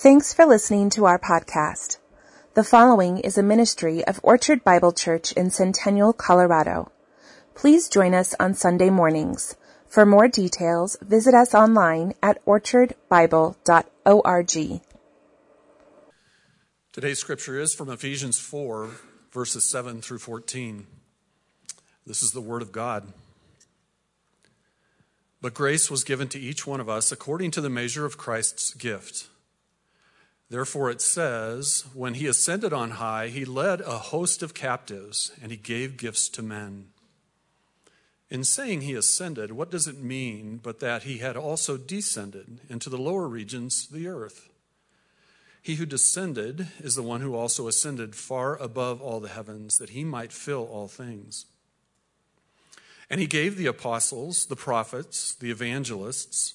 Thanks for listening to our podcast. The following is a ministry of Orchard Bible Church in Centennial, Colorado. Please join us on Sunday mornings. For more details, visit us online at orchardbible.org. Today's scripture is from Ephesians 4, verses 7 through 14. This is the Word of God. But grace was given to each one of us according to the measure of Christ's gift. Therefore, it says, When he ascended on high, he led a host of captives, and he gave gifts to men. In saying he ascended, what does it mean but that he had also descended into the lower regions, the earth? He who descended is the one who also ascended far above all the heavens, that he might fill all things. And he gave the apostles, the prophets, the evangelists,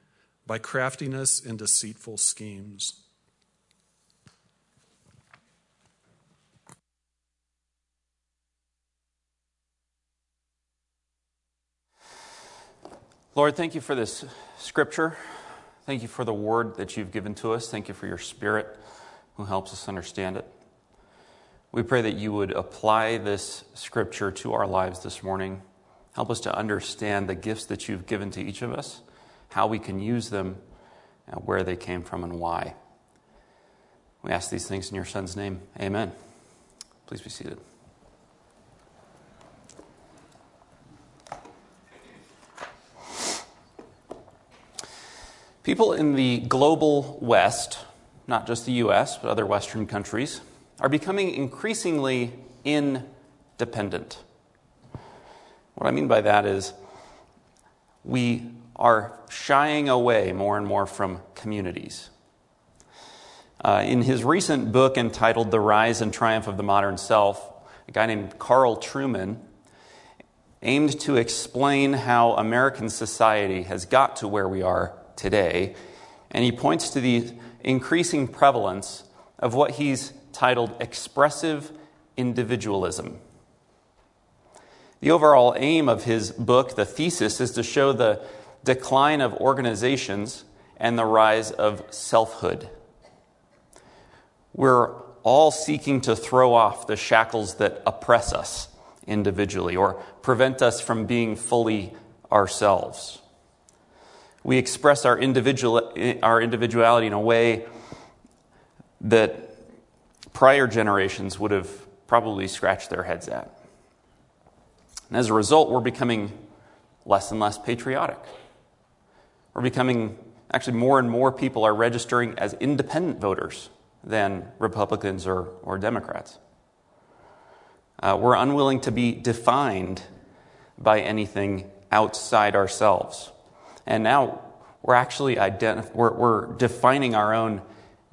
by craftiness and deceitful schemes. Lord, thank you for this scripture. Thank you for the word that you've given to us. Thank you for your spirit who helps us understand it. We pray that you would apply this scripture to our lives this morning Help us to understand the gifts that you've given to each of us, how we can use them, and where they came from and why. We ask these things in your Son's name. Amen. Please be seated. People in the global West, not just the US, but other Western countries, are becoming increasingly independent. What I mean by that is we are shying away more and more from communities. Uh, in his recent book entitled The Rise and Triumph of the Modern Self, a guy named Carl Trueman aimed to explain how American society has got to where we are today. And he points to the increasing prevalence of what he's titled expressive individualism. The overall aim of his book, the thesis, is to show the decline of organizations and the rise of selfhood. We're all seeking to throw off the shackles that oppress us individually or prevent us from being fully ourselves. We express our, individual, our individuality in a way that prior generations would have probably scratched their heads at. And as a result, we're becoming less and less patriotic. We're becoming, actually, more and more people are registering as independent voters than Republicans or, or Democrats. Uh, we're unwilling to be defined by anything outside ourselves. And now we're actually identif- we're, we're defining our own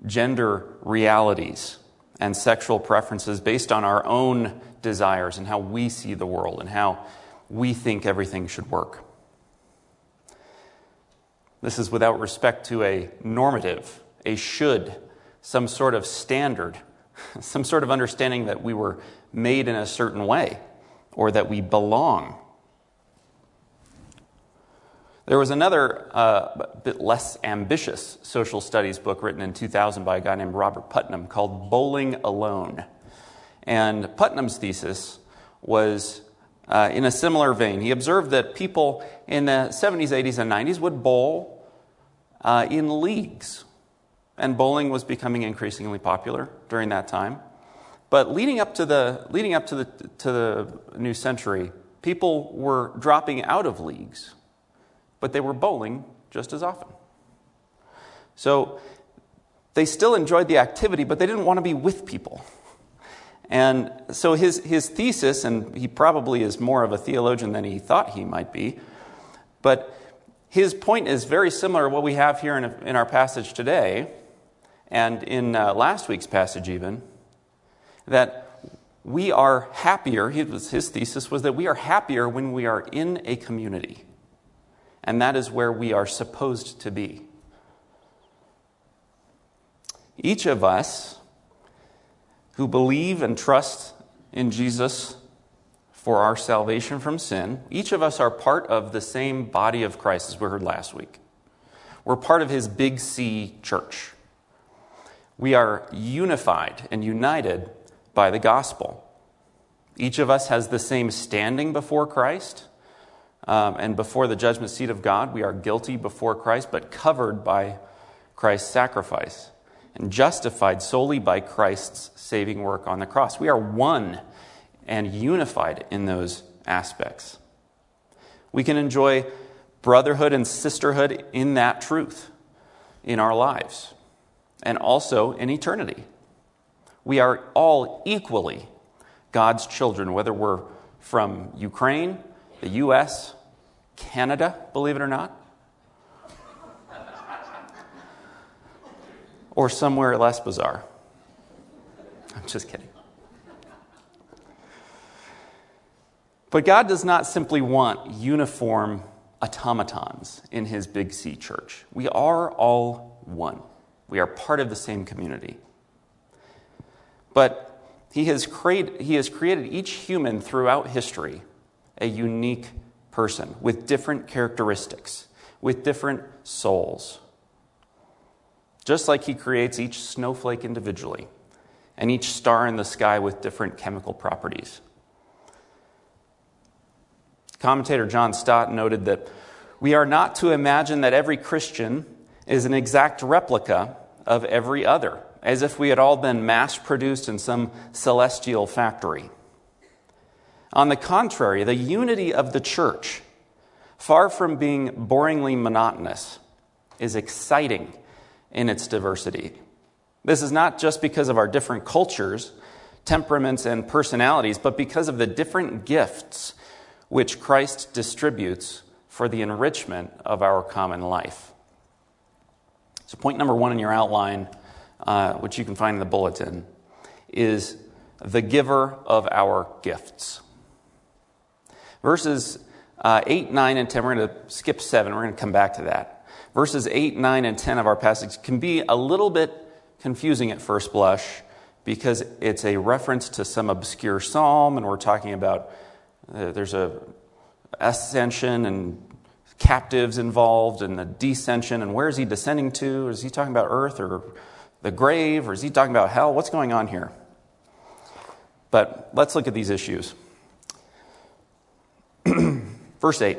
gender realities and sexual preferences based on our own desires and how we see the world and how we think everything should work. This is without respect to a normative, a should, some sort of standard, some sort of understanding that we were made in a certain way or that we belong. There was another uh, bit less ambitious social studies book written in 2000 by a guy named Robert Putnam called Bowling Alone. And Putnam's thesis was uh, in a similar vein. He observed that people in the 70s, 80s, and 90s would bowl uh, in leagues. And bowling was becoming increasingly popular during that time. But leading up to the, leading up to the, to the new century, people were dropping out of leagues, but they were bowling just as often. So they still enjoyed the activity, but they didn't want to be with people. And so his, his thesis, and he probably is more of a theologian than he thought he might be, but his point is very similar to what we have here in, in our passage today and in uh, last week's passage, even. that we are happier, his thesis was that we are happier when we are in a community. And that is where we are supposed to be. Each of us who believe and trust in Jesus for our salvation from sin, each of us are part of the same body of Christ as we heard last week. We're part of his big C church. We are unified and united by the gospel. Each of us has the same standing before Christ um, and before the judgment seat of God. We are guilty before Christ, but covered by Christ's sacrifice and justified solely by Christ's saving work on the cross. We are one and unified in those aspects. We can enjoy brotherhood and sisterhood in that truth in our lives and also in eternity. We are all equally God's children, whether we're from Ukraine, the U.S., Canada, believe it or not, or somewhere less bizarre. I'm just kidding. But God does not simply want uniform automatons in his big C church. We are all one. We are part of the same community. But he has, created, he has created each human throughout history a unique person with different characteristics, with different souls. Just like he creates each snowflake individually and each star in the sky with different chemical properties. Commentator John Stott noted that we are not to imagine that every Christian is an exact replica of every other as if we had all been mass produced in some celestial factory. On the contrary, the unity of the church, far from being boringly monotonous, is exciting in its diversity. This is not just because of our different cultures, temperaments, and personalities, but because of the different gifts which Christ distributes for the enrichment of our common life. So, point number one in your outline uh, which you can find in the bulletin, is the giver of our gifts. Verses uh, 8, 9, and 10, we're going to skip 7, we're going to come back to that. Verses 8, 9, and 10 of our passage can be a little bit confusing at first blush because it's a reference to some obscure psalm, and we're talking about uh, there's a ascension and captives involved and the descension, and where is he descending to? Is he talking about earth or the grave, or is he talking about hell? What's going on here? But let's look at these issues. Verse 8.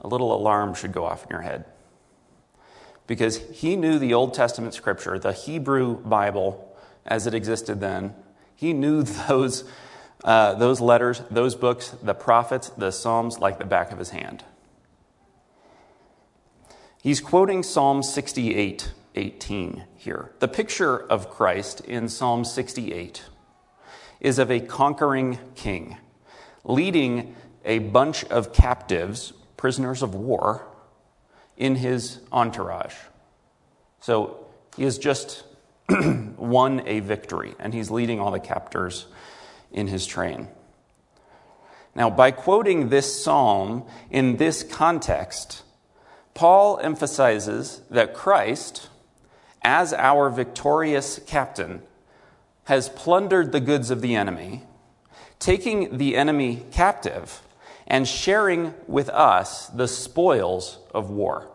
a little alarm should go off in your head. Because he knew the Old Testament scripture, the Hebrew Bible as it existed then. He knew those, uh, those letters, those books, the prophets, the Psalms like the back of his hand. He's quoting Psalm 68 18 here. The picture of Christ in Psalm 68 is of a conquering king leading a bunch of captives, prisoners of war, in his entourage. So he has just won a victory, and he's leading all the captors in his train. Now, by quoting this psalm in this context, Paul emphasizes that Christ, as our victorious captain, has plundered the goods of the enemy, taking the enemy captive, and sharing with us the spoils of war.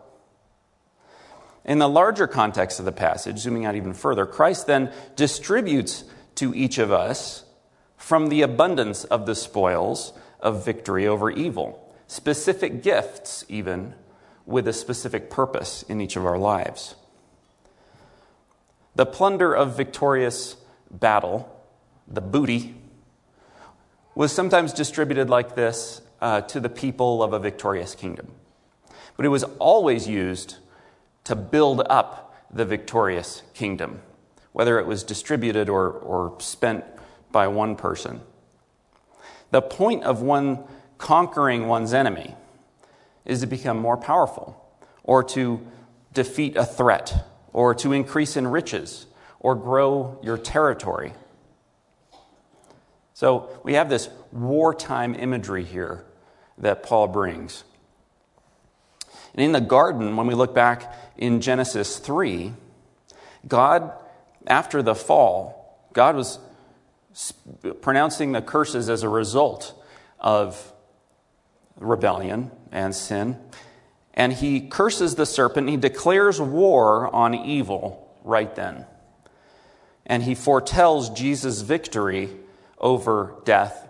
In the larger context of the passage, zooming out even further, Christ then distributes to each of us from the abundance of the spoils of victory over evil, specific gifts, even with a specific purpose in each of our lives. The plunder of victorious battle, the booty, was sometimes distributed like this uh, to the people of a victorious kingdom. But it was always used to build up the victorious kingdom, whether it was distributed or, or spent by one person. The point of one conquering one's enemy is to become more powerful, or to defeat a threat, or to increase in riches, or grow your territory. So we have this wartime imagery here that Paul brings. And in the garden, when we look back in Genesis 3, God, after the fall, God was pronouncing the curses as a result of rebellion and sin. And he curses the serpent. He declares war on evil right then. And he foretells Jesus' victory over death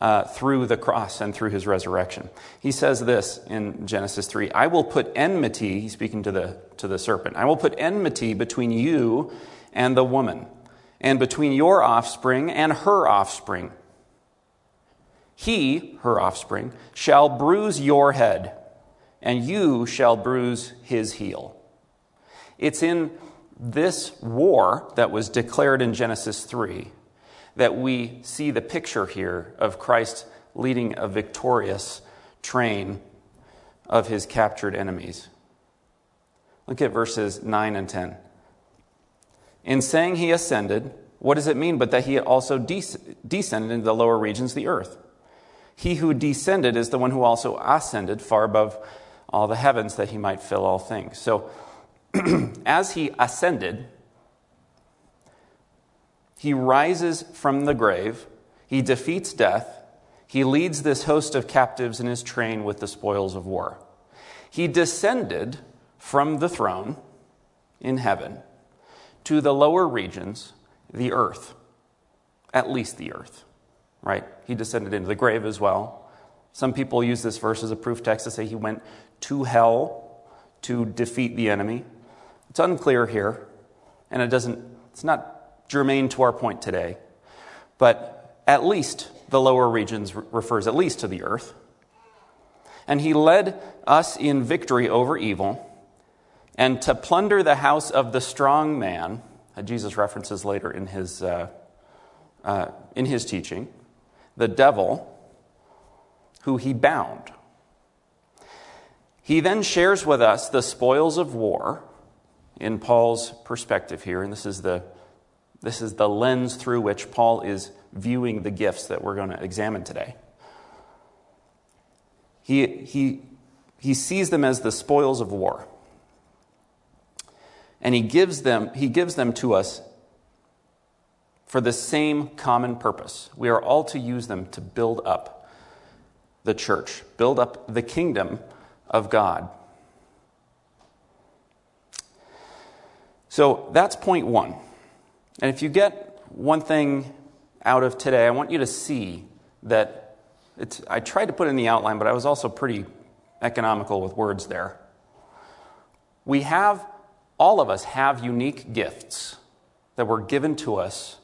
uh, through the cross and through his resurrection. He says this in Genesis 3 I will put enmity, he's speaking to the, to the serpent, I will put enmity between you and the woman, and between your offspring and her offspring. He, her offspring, shall bruise your head, and you shall bruise his heel. It's in this war that was declared in Genesis 3 that we see the picture here of Christ leading a victorious train of his captured enemies. Look at verses 9 and 10. In saying he ascended, what does it mean but that he also descended into the lower regions of the earth? He who descended is the one who also ascended far above all the heavens that he might fill all things. So, as he ascended, he rises from the grave, he defeats death, he leads this host of captives in his train with the spoils of war. He descended from the throne in heaven to the lower regions, the earth, at least the earth, right? He descended into the grave as well. Some people use this verse as a proof text to say he went to hell to defeat the enemy. It's unclear here, and it doesn't, it's not germane to our point today, but at least the lower regions refers at least to the earth. And he led us in victory over evil and to plunder the house of the strong man, Jesus references later in his, uh, uh, in his teaching, the devil, who he bound. He then shares with us the spoils of war in Paul's perspective here, and this is the this is the lens through which Paul is viewing the gifts that we're going to examine today. He, he, he sees them as the spoils of war. And he gives them, he gives them to us for the same common purpose. We are all to use them to build up the church, build up the kingdom of God. So that's point one. And if you get one thing out of today, I want you to see that I tried to put in the outline, but I was also pretty economical with words there. We have, all of us have unique gifts that were given to us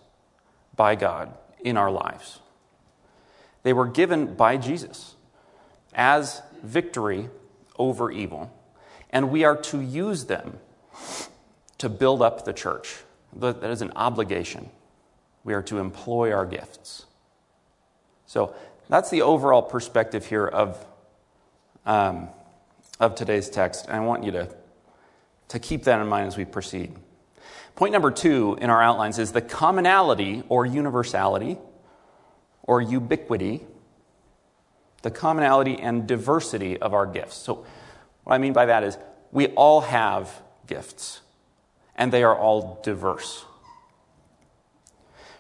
by God in our lives. They were given by Jesus as victory over evil, and we are to use them to build up the church that is an obligation. We are to employ our gifts. So that's the overall perspective here of, um, of today's text. And I want you to, to keep that in mind as we proceed. Point number two in our outlines is the commonality or universality or ubiquity, the commonality and diversity of our gifts. So, what I mean by that is we all have gifts and they are all diverse.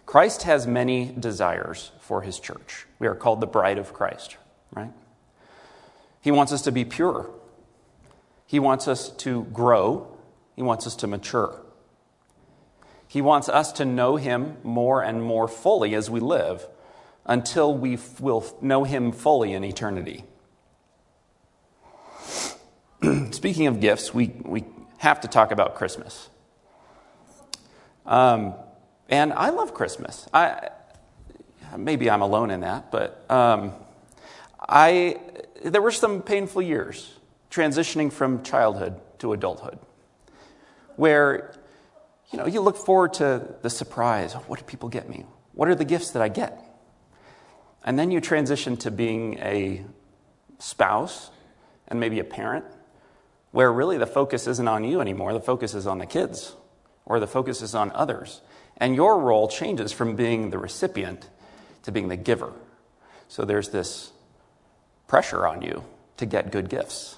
Christ has many desires for his church. We are called the bride of Christ, right? He wants us to be pure. He wants us to grow. He wants us to mature. He wants us to know him more and more fully as we live until we will know him fully in eternity. Speaking of gifts, we, we have to talk about Christmas. Um, and I love Christmas. I, maybe I'm alone in that, but um, I, there were some painful years transitioning from childhood to adulthood where you know you look forward to the surprise what do people get me? What are the gifts that i get? And then you transition to being a spouse and maybe a parent where really the focus isn't on you anymore. The focus is on the kids or the focus is on others and your role changes from being the recipient to being the giver so there's this pressure on you to get good gifts.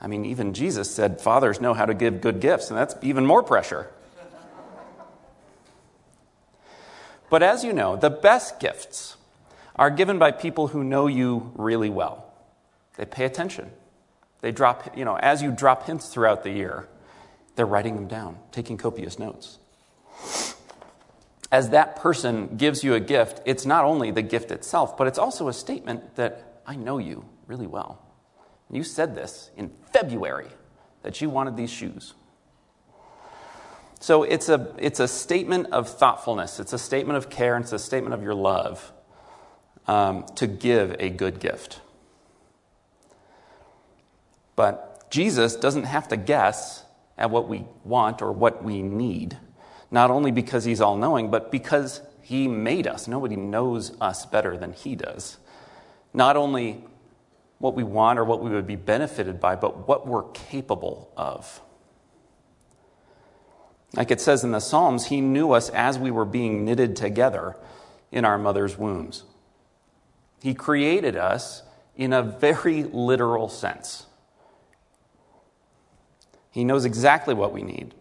I mean, even Jesus said fathers know how to give good gifts, and that's even more pressure. But as you know, the best gifts are given by people who know you really well. They pay attention. They drop, you know, as you drop hints throughout the year, they're writing them down, taking copious notes. As that person gives you a gift, it's not only the gift itself, but it's also a statement that I know you really well. You said this in February that you wanted these shoes. So it's a, it's a statement of thoughtfulness, it's a statement of care, and it's a statement of your love um, to give a good gift. But Jesus doesn't have to guess at what we want or what we need, not only because he's all knowing, but because he made us. Nobody knows us better than he does. Not only what we want or what we would be benefited by, but what we're capable of. Like it says in the Psalms, He knew us as we were being knitted together in our mother's wombs. He created us in a very literal sense. He knows exactly what we need.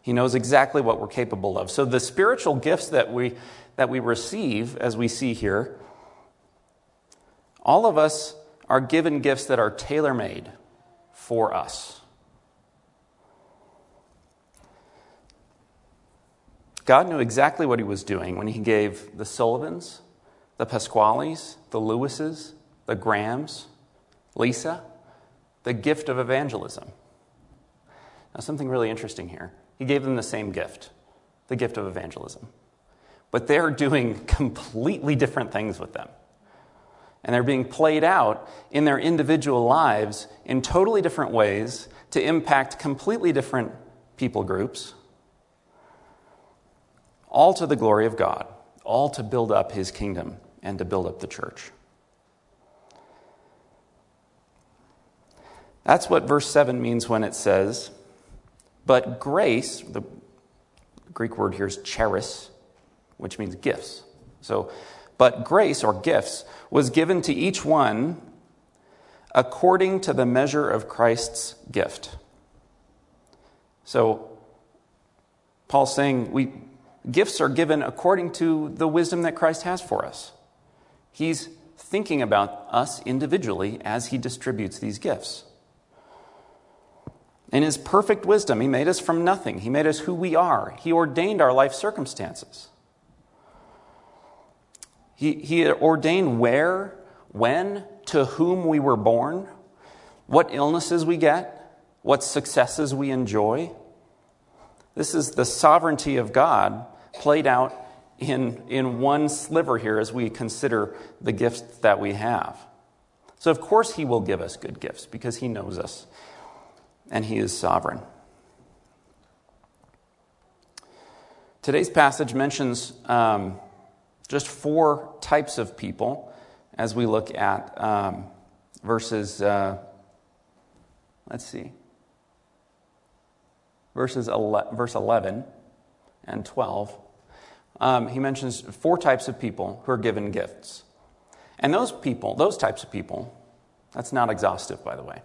He knows exactly what we're capable of. So the spiritual gifts that we, that we receive, as we see here, all of us are given gifts that are tailor made for us. God knew exactly what he was doing when he gave the Sullivans, the Pasquales, the Lewises, the Grahams, Lisa, the gift of evangelism. Now, something really interesting here. He gave them the same gift, the gift of evangelism. But they're doing completely different things with them and they're being played out in their individual lives in totally different ways to impact completely different people groups, all to the glory of God, all to build up his kingdom and to build up the church. That's what verse 7 means when it says, But grace, the Greek word here is charis, which means gifts. So but grace or gifts was given to each one according to the measure of Christ's gift. So Paul's saying we gifts are given according to the wisdom that Christ has for us. He's thinking about us individually as he distributes these gifts. In his perfect wisdom, he made us from nothing. He made us who we are. He ordained our life circumstances. He, he ordained where, when, to whom we were born, what illnesses we get, what successes we enjoy. This is the sovereignty of God played out in, in one sliver here as we consider the gifts that we have. So, of course, He will give us good gifts because He knows us and He is sovereign. Today's passage mentions um, just four types of people as we look at um, verses, uh, let's see, verses 11, verse 11 and 12. Um, he mentions four types of people who are given gifts. And those people, those types of people, that's not exhaustive, by the way.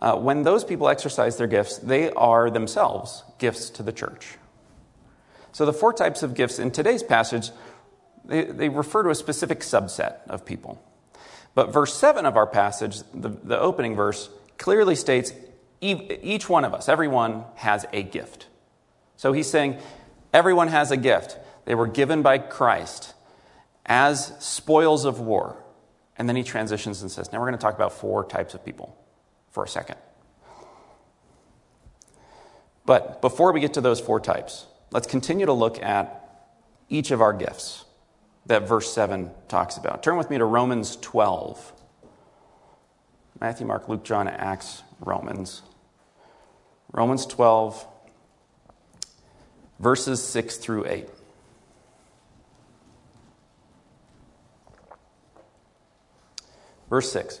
Uh, when those people exercise their gifts, they are themselves gifts to the church. So the four types of gifts in today's passage, they, they refer to a specific subset of people. But verse 7 of our passage, the, the opening verse, clearly states each one of us, everyone has a gift. So he's saying everyone has a gift. They were given by Christ as spoils of war. And then he transitions and says, Now we're going to talk about four types of people for a second. But before we get to those four types, let's continue to look at each of our gifts that verse 7 talks about. Turn with me to Romans 12. Matthew, Mark, Luke, John, Acts, Romans. Romans 12, verses 6 through 8. Verse 6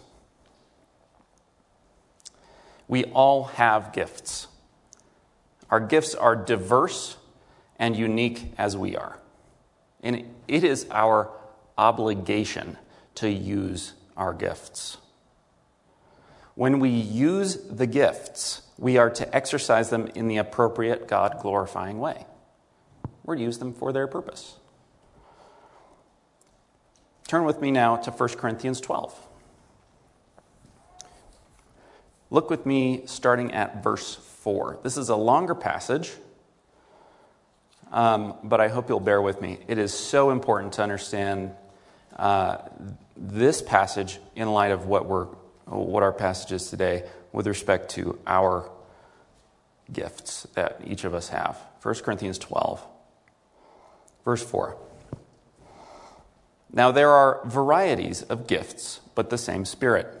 We all have gifts. Our gifts are diverse and unique as we are. And it is our obligation to use our gifts. When we use the gifts, we are to exercise them in the appropriate, God glorifying way. We're to use them for their purpose. Turn with me now to 1 Corinthians 12. Look with me starting at verse 4. This is a longer passage, um, but I hope you'll bear with me. It is so important to understand uh, this passage in light of what, we're, what our passage is today with respect to our gifts that each of us have. 1 Corinthians 12, verse 4. Now, there are varieties of gifts, but the same Spirit.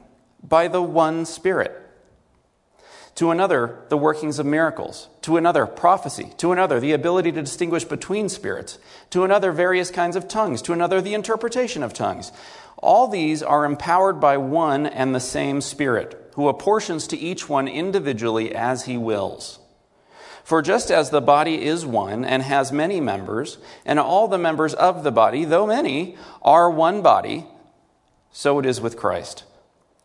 by the one Spirit. To another, the workings of miracles. To another, prophecy. To another, the ability to distinguish between spirits. To another, various kinds of tongues. To another, the interpretation of tongues. All these are empowered by one and the same Spirit, who apportions to each one individually as he wills. For just as the body is one and has many members, and all the members of the body, though many, are one body, so it is with Christ.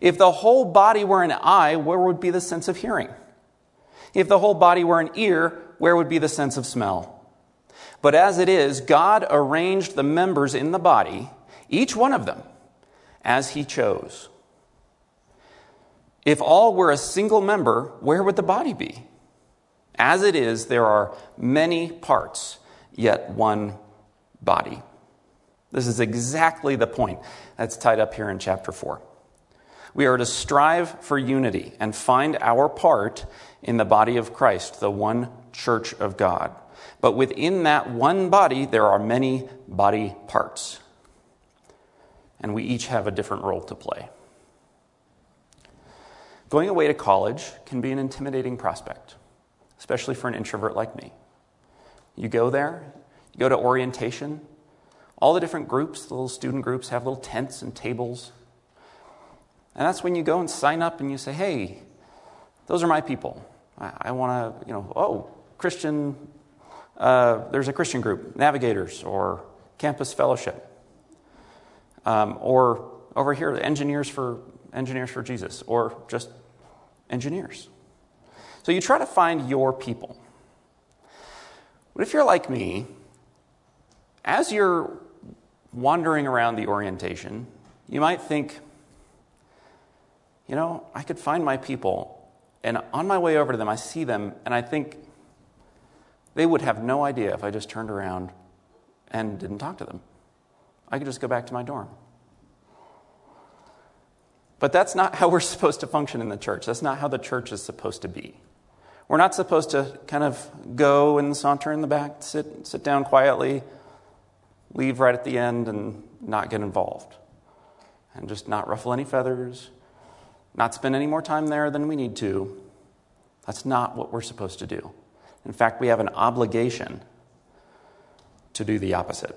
If the whole body were an eye, where would be the sense of hearing? If the whole body were an ear, where would be the sense of smell? But as it is, God arranged the members in the body, each one of them, as He chose. If all were a single member, where would the body be? As it is, there are many parts, yet one body. This is exactly the point that's tied up here in chapter 4. We are to strive for unity and find our part in the body of Christ, the one church of God. But within that one body, there are many body parts. And we each have a different role to play. Going away to college can be an intimidating prospect especially for an introvert like me. You go there, you go to orientation, all the different groups, the little student groups have little tents and tables. And that's when you go and sign up and you say, hey, those are my people. I, I want to, you know, oh, Christian, uh, there's a Christian group, Navigators or Campus Fellowship. Um, or over here, engineers for engineers for Jesus, or just engineers. So you try to find your people. But if you're like me, as you're wandering around the orientation, you might think, you know, I could find my people. And on my way over to them, I see them, and I think they would have no idea if I just turned around and didn't talk to them. I could just go back to my dorm. But that's not how we're supposed to function in the church. That's not how the church is supposed to be. We're not supposed to kind of go and saunter in the back, sit, sit down quietly, leave right at the end, and not get involved. And just not ruffle any feathers, not spend any more time there than we need to. That's not what we're supposed to do. In fact, we have an obligation to do the opposite.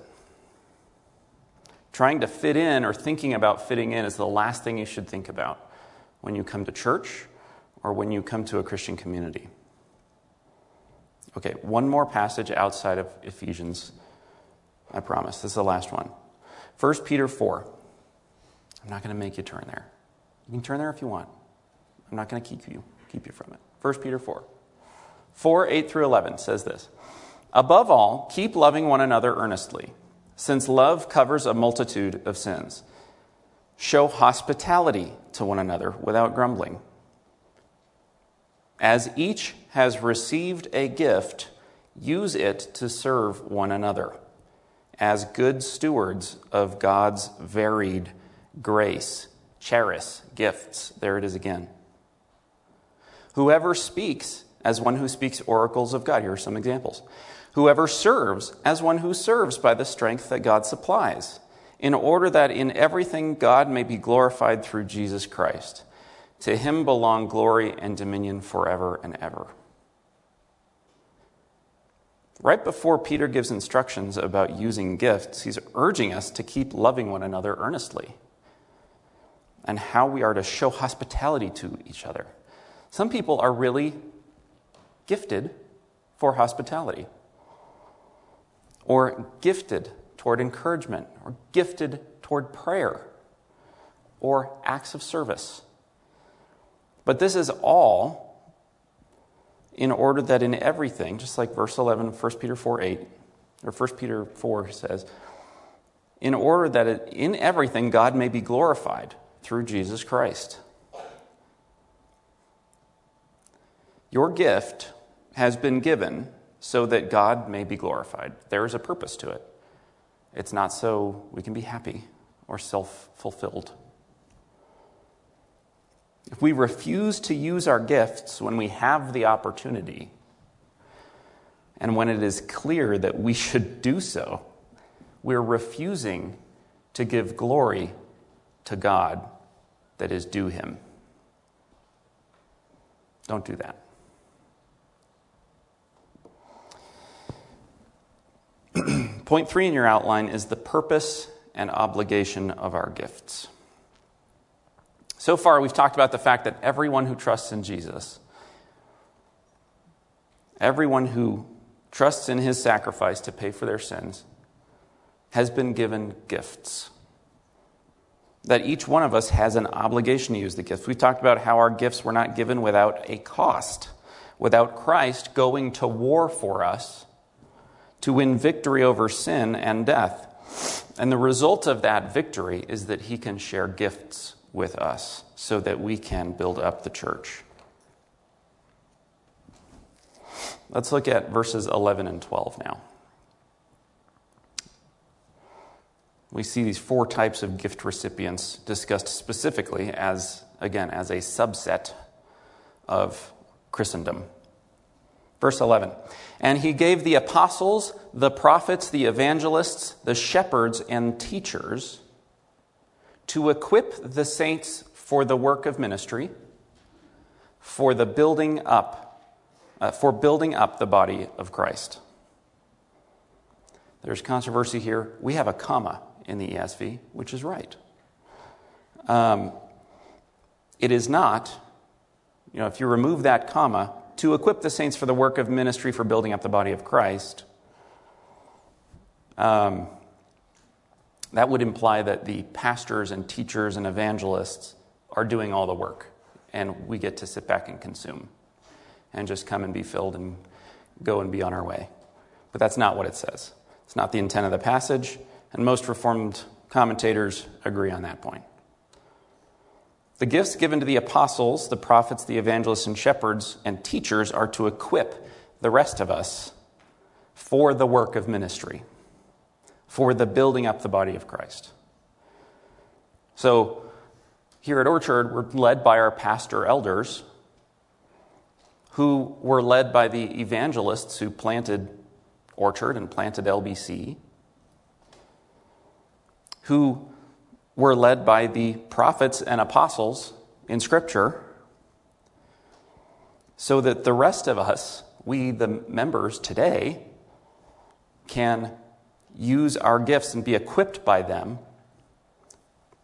Trying to fit in or thinking about fitting in is the last thing you should think about when you come to church or when you come to a Christian community. Okay, one more passage outside of Ephesians. I promise. This is the last one. 1 Peter 4. I'm not going to make you turn there. You can turn there if you want. I'm not going to keep you, keep you from it. 1 Peter 4. 4 8 through 11 says this Above all, keep loving one another earnestly since love covers a multitude of sins. Show hospitality to one another without grumbling. As each has received a gift, use it to serve one another as good stewards of God's varied grace. Charis, gifts. There it is again. Whoever speaks as one who speaks oracles of God. Here are some examples. Whoever serves as one who serves by the strength that God supplies, in order that in everything God may be glorified through Jesus Christ. To him belong glory and dominion forever and ever. Right before Peter gives instructions about using gifts, he's urging us to keep loving one another earnestly and how we are to show hospitality to each other. Some people are really gifted for hospitality or gifted toward encouragement, or gifted toward prayer, or acts of service. But this is all in order that in everything, just like verse 11, 1 Peter 4 8, or 1 Peter 4 says, in order that in everything God may be glorified through Jesus Christ. Your gift has been given so that God may be glorified. There is a purpose to it. It's not so we can be happy or self fulfilled. If we refuse to use our gifts when we have the opportunity, and when it is clear that we should do so, we're refusing to give glory to God that is due Him. Don't do that. Point three in your outline is the purpose and obligation of our gifts. So far, we've talked about the fact that everyone who trusts in Jesus, everyone who trusts in his sacrifice to pay for their sins, has been given gifts. That each one of us has an obligation to use the gifts. We talked about how our gifts were not given without a cost, without Christ going to war for us to win victory over sin and death. And the result of that victory is that he can share gifts with us so that we can build up the church. Let's look at verses 11 and 12 now. We see these four types of gift recipients discussed specifically as, again, as a subset of Christendom. Verse 11. And he gave the apostles, the prophets, the evangelists, the shepherds, and teachers to equip the saints for the work of ministry, for the building up, uh, for building up the body of Christ. There's controversy here. We have a comma in the ESV, which is right. Um, it is not, you know, if you remove that comma, to equip the saints for the work of ministry for building up the body of Christ. Um, that would imply that the pastors and teachers and evangelists are doing all the work, and we get to sit back and consume and just come and be filled and go and be on our way. But that's not what it says. It's not the intent of the passage, and most Reformed commentators agree on that point. The gifts given to the apostles, the prophets, the evangelists, and shepherds and teachers are to equip the rest of us for the work of ministry. for the building up the body of Christ. So, here at Orchard, we're led by our pastor elders, who were led by the evangelists who planted Orchard and planted LBC, who were led by the prophets and apostles in Scripture, so that the rest of us, we the members today, can use our gifts and be equipped by them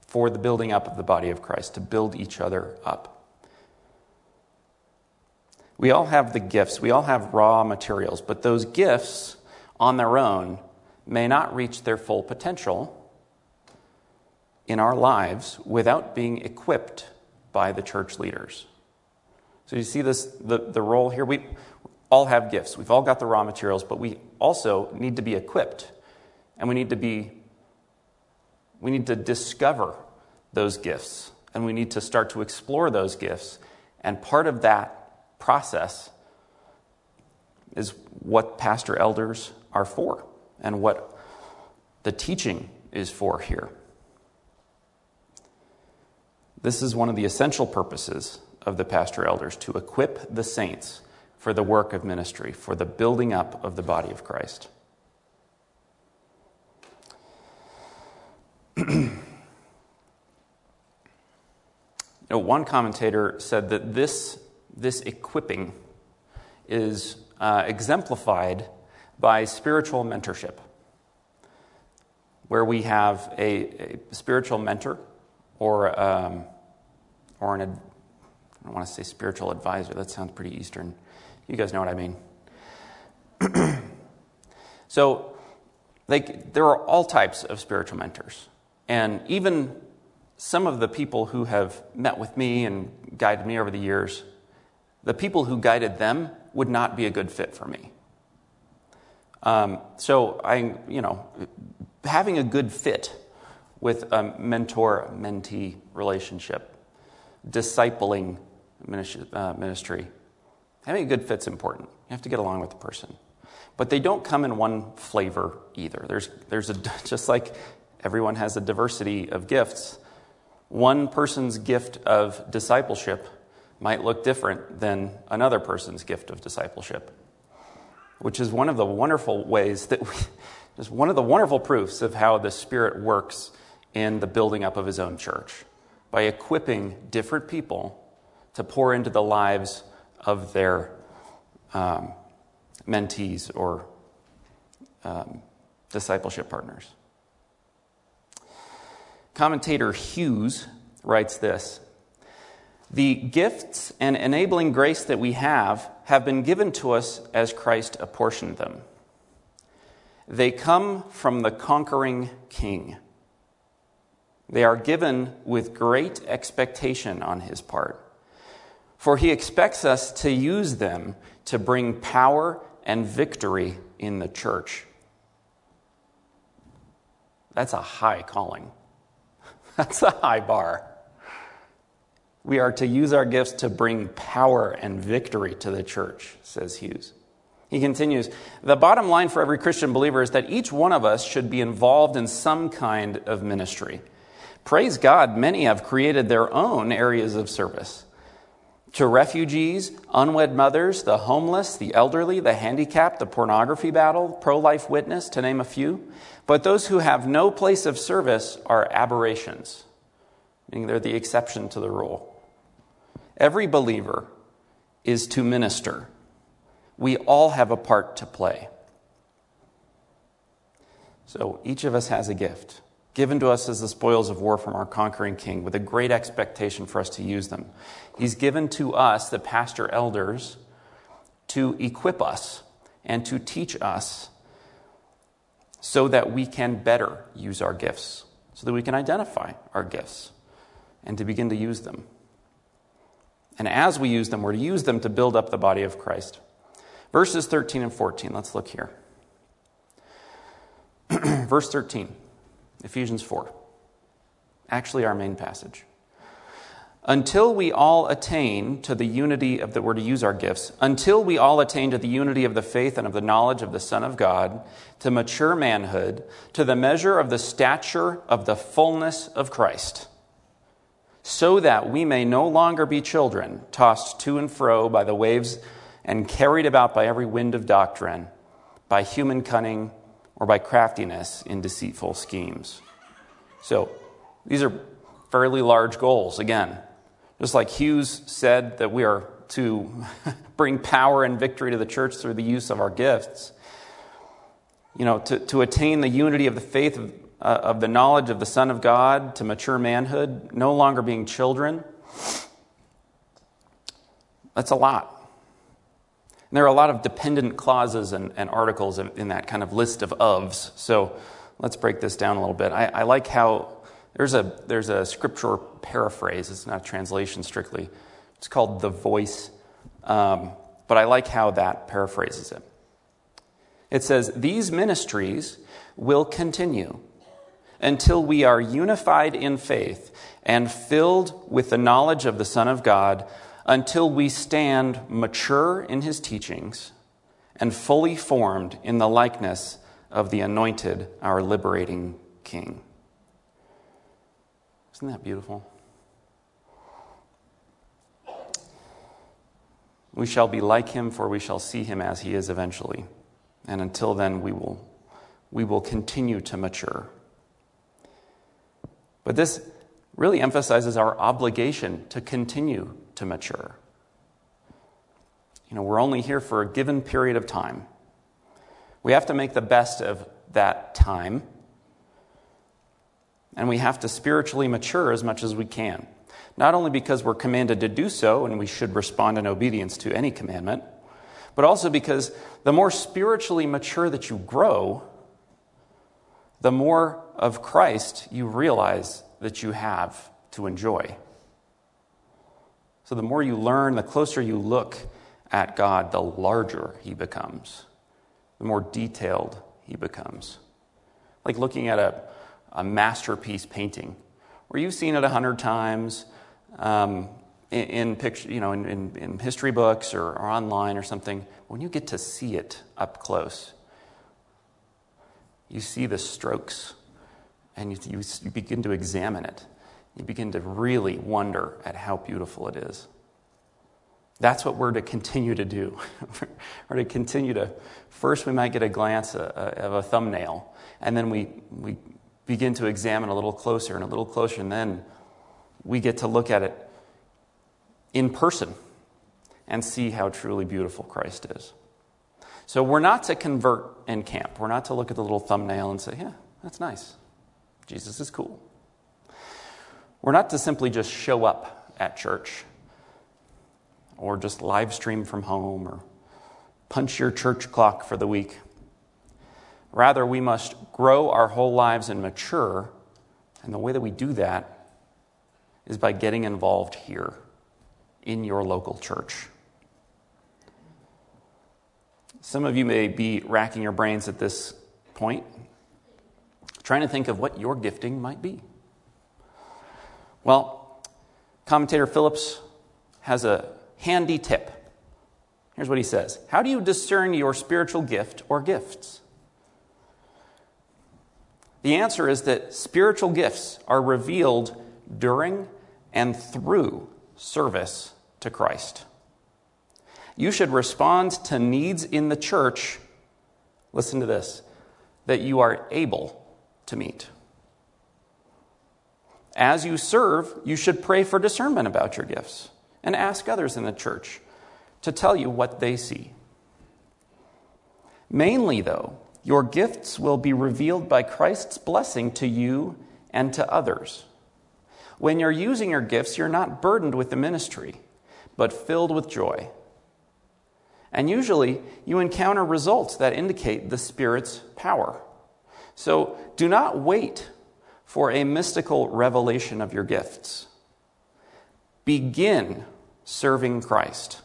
for the building up of the body of Christ, to build each other up. We all have the gifts, we all have raw materials, but those gifts on their own may not reach their full potential in our lives without being equipped by the church leaders. So you see this the, the role here. We all have gifts. We've all got the raw materials, but we also need to be equipped. And we need to be we need to discover those gifts. And we need to start to explore those gifts. And part of that process is what pastor elders are for and what the teaching is for here. This is one of the essential purposes of the pastor elders to equip the saints for the work of ministry, for the building up of the body of Christ. you know, one commentator said that this this equipping is uh, exemplified by spiritual mentorship, where we have a, a spiritual mentor or, um, or an, I don't want to say spiritual advisor, that sounds pretty Eastern. You guys know what I mean. so, like, there are all types of spiritual mentors. And even some of the people who have met with me and guided me over the years the people who guided them would not be a good fit for me. Um, so I, you know, having a good fit with a mentor-mentee relationship, discipling uh, ministry, having a good fit's important. You have to get along with the person, but they don't come in one flavor either. There's, there's a just like everyone has a diversity of gifts. One person's gift of discipleship might look different than another person's gift of discipleship, which is one of the wonderful ways that we, is one of the wonderful proofs of how the Spirit works in the building up of His own church by equipping different people to pour into the lives of their um, mentees or um, discipleship partners. Commentator Hughes writes this the gifts and enabling grace that we have have been given to us as Christ apportioned them. They come from the conquering king. They are given with great expectation on his part, for he expects us to use them to bring power and victory in the church. That's a high calling. That's a high bar. We are to use our gifts to bring power and victory to the church, says Hughes. He continues The bottom line for every Christian believer is that each one of us should be involved in some kind of ministry. Praise God, many have created their own areas of service. To refugees, unwed mothers, the homeless, the elderly, the handicapped, the pornography battle, pro life witness, to name a few. But those who have no place of service are aberrations, meaning they're the exception to the rule. Every believer is to minister. We all have a part to play. So each of us has a gift given to us as the spoils of war from our conquering king with a great expectation for us to use them. He's given to us, the pastor elders, to equip us and to teach us so that we can better use our gifts, so that we can identify our gifts and to begin to use them. And as we use them, we're to use them to build up the body of Christ. Verses 13 and 14, let's look here. Verse 13, Ephesians 4. Actually, our main passage. until we all attain to the unity of the, we're to use our gifts, until we all attain to the unity of the faith and of the knowledge of the Son of God, to mature manhood, to the measure of the stature of the fullness of Christ, so that we may no longer be children, tossed to and fro by the waves and carried about by every wind of doctrine, by human cunning or by craftiness in deceitful schemes. So, these are fairly large goals, again. Just like Hughes said that we are to bring power and victory to the church through the use of our gifts, you know, to, to attain the unity of the faith of, uh, of the knowledge of the Son of God, to mature manhood, no longer being children. That's a lot. And there are a lot of dependent clauses and, and articles in, in, that kind of list of ofs. So let's break this down a little bit. I, I like how there's a, there's a scripture paraphrase, it's not a translation strictly. It's called The Voice, um, but I like how that paraphrases it. It says, These ministries will continue until we are unified in faith and filled with the knowledge of the Son of God, until we stand mature in his teachings and fully formed in the likeness of the anointed, our liberating King. Isn't that beautiful? We shall be like him, for we shall see him as he is eventually. And until then, we will, we will continue to mature. But this really emphasizes our obligation to continue to mature. You know, we're only here for a given period of time. We have to make the best of that time and we have to spiritually mature as much as we can. Not only because we're commanded to do so, and we should respond in obedience to any commandment, but also because the more spiritually mature that you grow, the more of Christ you realize that you have to enjoy. So the more you learn, the closer you look at God, the larger He becomes, the more detailed He becomes. Like looking at a a masterpiece painting, where you've seen it a hundred times um, in, in, picture, you know, in, in, in history books or, or online or something. When you get to see it up close, you see the strokes and you, you, you begin to examine it. You begin to really wonder at how beautiful it is. That's what we're to continue to do. we're to continue to, first, we might get a glance uh, uh, of a thumbnail, and then we, we begin to examine a little closer and a little closer, and then we get to look at it in person and see how truly beautiful Christ is. So we're not to convert in camp. We're not to look at the little thumbnail and say, yeah, that's nice. Jesus is cool. We're not to simply just show up at church or just live stream from home or punch your church clock for the week. Rather, we must grow our whole lives and mature. And the way that we do that is by getting involved here in your local church. Some of you may be racking your brains at this point, trying to think of what your gifting might be. Well, commentator Phillips has a handy tip. Here's what he says How do you discern your spiritual gift or gifts? The answer is that spiritual gifts are revealed during and through service to Christ. You should respond to needs in the church, listen to this, that you are able to meet. As you serve, you should pray for discernment about your gifts and ask others in the church to tell you what they see. Mainly, though, your gifts will be revealed by Christ's blessing to you and to others. When you're using your gifts, you're not burdened with the ministry, but filled with joy. And usually, you encounter results that indicate the Spirit's power. So do not wait for a mystical revelation of your gifts. Begin serving Christ,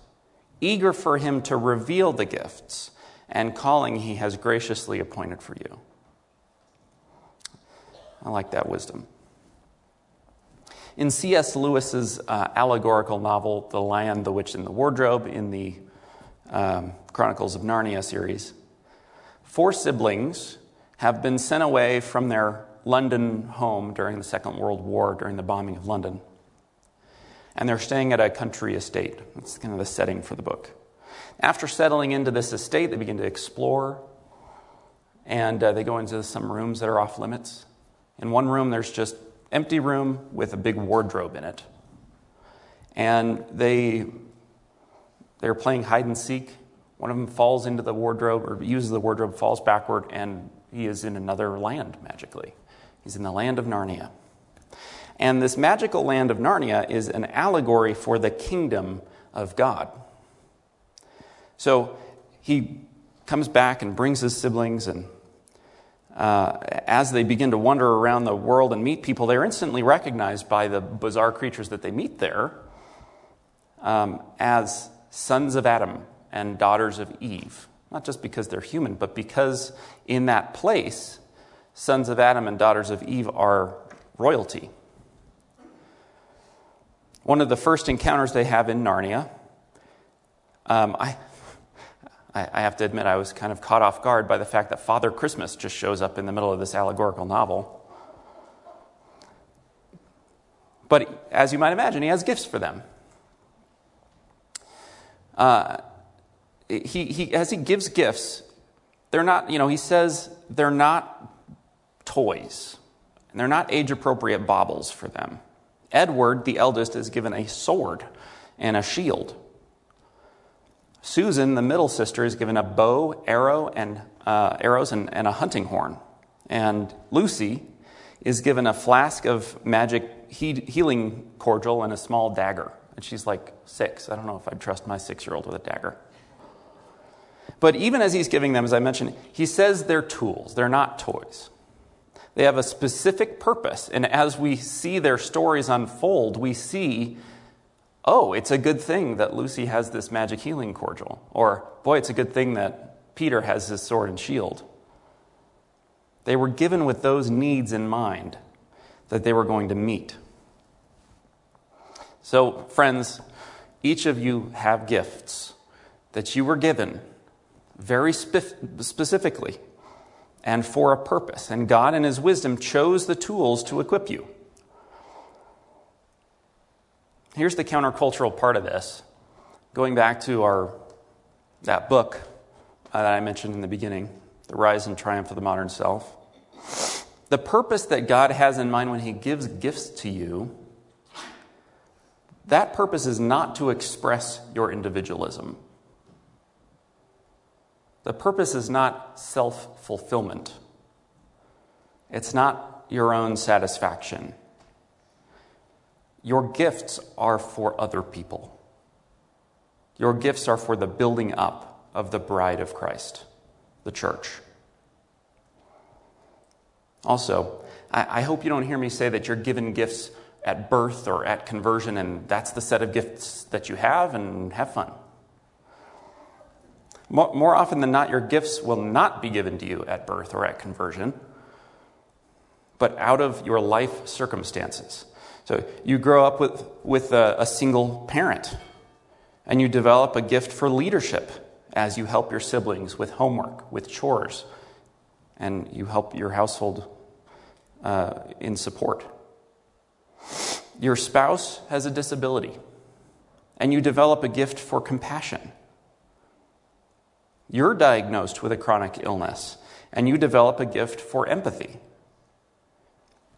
eager for Him to reveal the gifts and calling he has graciously appointed for you. I like that wisdom. In C.S. Lewis's uh, allegorical novel, The Lion, the Witch, and the Wardrobe, in the um, Chronicles of Narnia series, four siblings have been sent away from their London home during the Second World War, during the bombing of London. And they're staying at a country estate. That's kind of the setting for the book. After settling into this estate, they begin to explore, and uh, they go into some rooms that are off limits. In one room, there's just empty room with a big wardrobe in it. And they they're playing hide and seek. One of them falls into the wardrobe or uses the wardrobe, falls backward, and he is in another land magically. He's in the land of Narnia. And this magical land of Narnia is an allegory for the kingdom of God. So he comes back and brings his siblings, and uh, as they begin to wander around the world and meet people, they're instantly recognized by the bizarre creatures that they meet there um, as sons of Adam and daughters of Eve. Not just because they're human, but because in that place, sons of Adam and daughters of Eve are royalty. One of the first encounters they have in Narnia, um, I, I have to admit, I was kind of caught off guard by the fact that Father Christmas just shows up in the middle of this allegorical novel. But as you might imagine, he has gifts for them. Uh, he, he, as he gives gifts, they're not, you know, he says they're not toys, and they're not age appropriate baubles for them. Edward, the eldest, is given a sword and a shield. Susan, the middle sister, is given a bow, arrow, and uh, arrows, and, and a hunting horn. And Lucy is given a flask of magic he- healing cordial and a small dagger. And she's like six. I don't know if I'd trust my six year old with a dagger. But even as he's giving them, as I mentioned, he says they're tools, they're not toys. They have a specific purpose. And as we see their stories unfold, we see, oh, it's a good thing that Lucy has this magic healing cordial. Or, boy, it's a good thing that Peter has his sword and shield. They were given with those needs in mind that they were going to meet. So, friends, each of you have gifts that you were given very specifically and for a purpose. And God, in His wisdom, chose the tools to equip you. Here's the countercultural part of this. Going back to our that book uh, that I mentioned in the beginning, The Rise and Triumph of the Modern Self. The purpose that God has in mind when He gives gifts to you that purpose is not to express your individualism. The purpose is not self fulfillment. It's not your own satisfaction. Your gifts are for other people. Your gifts are for the building up of the bride of Christ, the church. Also, I, hope you don't hear me say that you're given gifts at birth or at conversion, and that's the set of gifts that you have, and have fun. More often than not, your gifts will not be given to you at birth or at conversion, but out of your life circumstances. So you grow up with, with a, a single parent, and you develop a gift for leadership as you help your siblings with homework, with chores, and you help your household uh, in support. Your spouse has a disability, and you develop a gift for compassion. You're diagnosed with a chronic illness, and you develop a gift for empathy.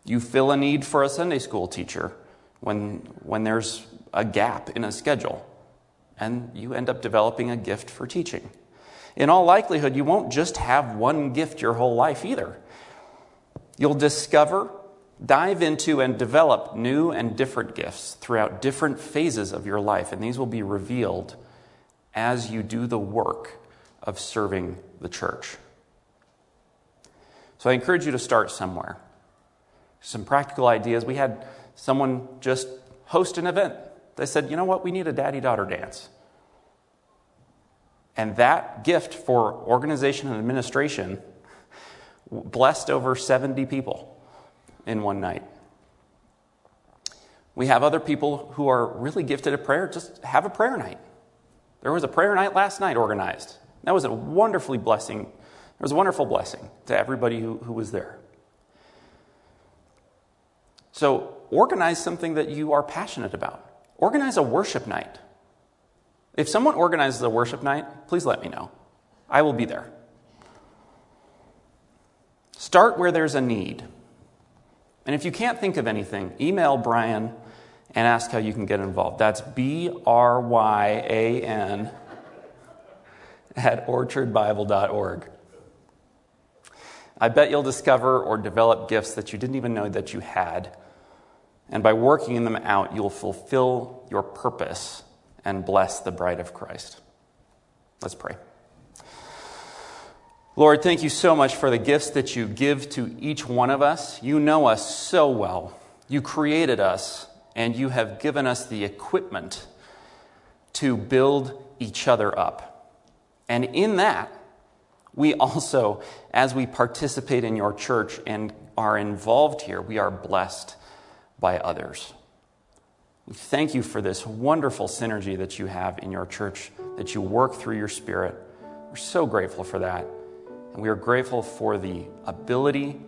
You fill a need for a Sunday school teacher when, when there's a gap in a schedule, and you end up developing a gift for teaching. In all likelihood, you won't just have one gift your whole life either. You'll discover Dive into and develop new and different gifts throughout different phases of your life, and these will be revealed as you do the work of serving the church. So I encourage you to start somewhere. Some practical ideas. We had someone just host an event. They said, you know what, we need a daddy daughter dance. And that gift for organization and administration blessed over 70 people in one night. We have other people who are really gifted at prayer. Just have a prayer night. There was a prayer night last night organized. That was a wonderfully blessing. It was a wonderful blessing to everybody who, who was there. So organize something that you are passionate about. Organize a worship night. If someone organizes a worship night, please let me know. I will be there. Start where there's a need. And if you can't think of anything, email Brian and ask how you can get involved. That's B R Y A N at orchardbible.org. I bet you'll discover or develop gifts that you didn't even know that you had. And by working them out, you'll fulfill your purpose and bless the bride of Christ. Let's pray. Lord, thank you so much for the gifts that you give to each one of us. You know us so well. You created us, and you have given us the equipment to build each other up. And in that, we also, as we participate in your church and are involved here, we are blessed by others. We thank you for this wonderful synergy that you have in your church, that you work through your spirit. We're so grateful for that. And we are grateful for the ability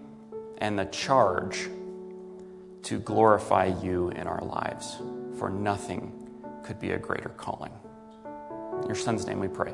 and the charge to glorify you in our lives, for nothing could be a greater calling. In your son's name we pray.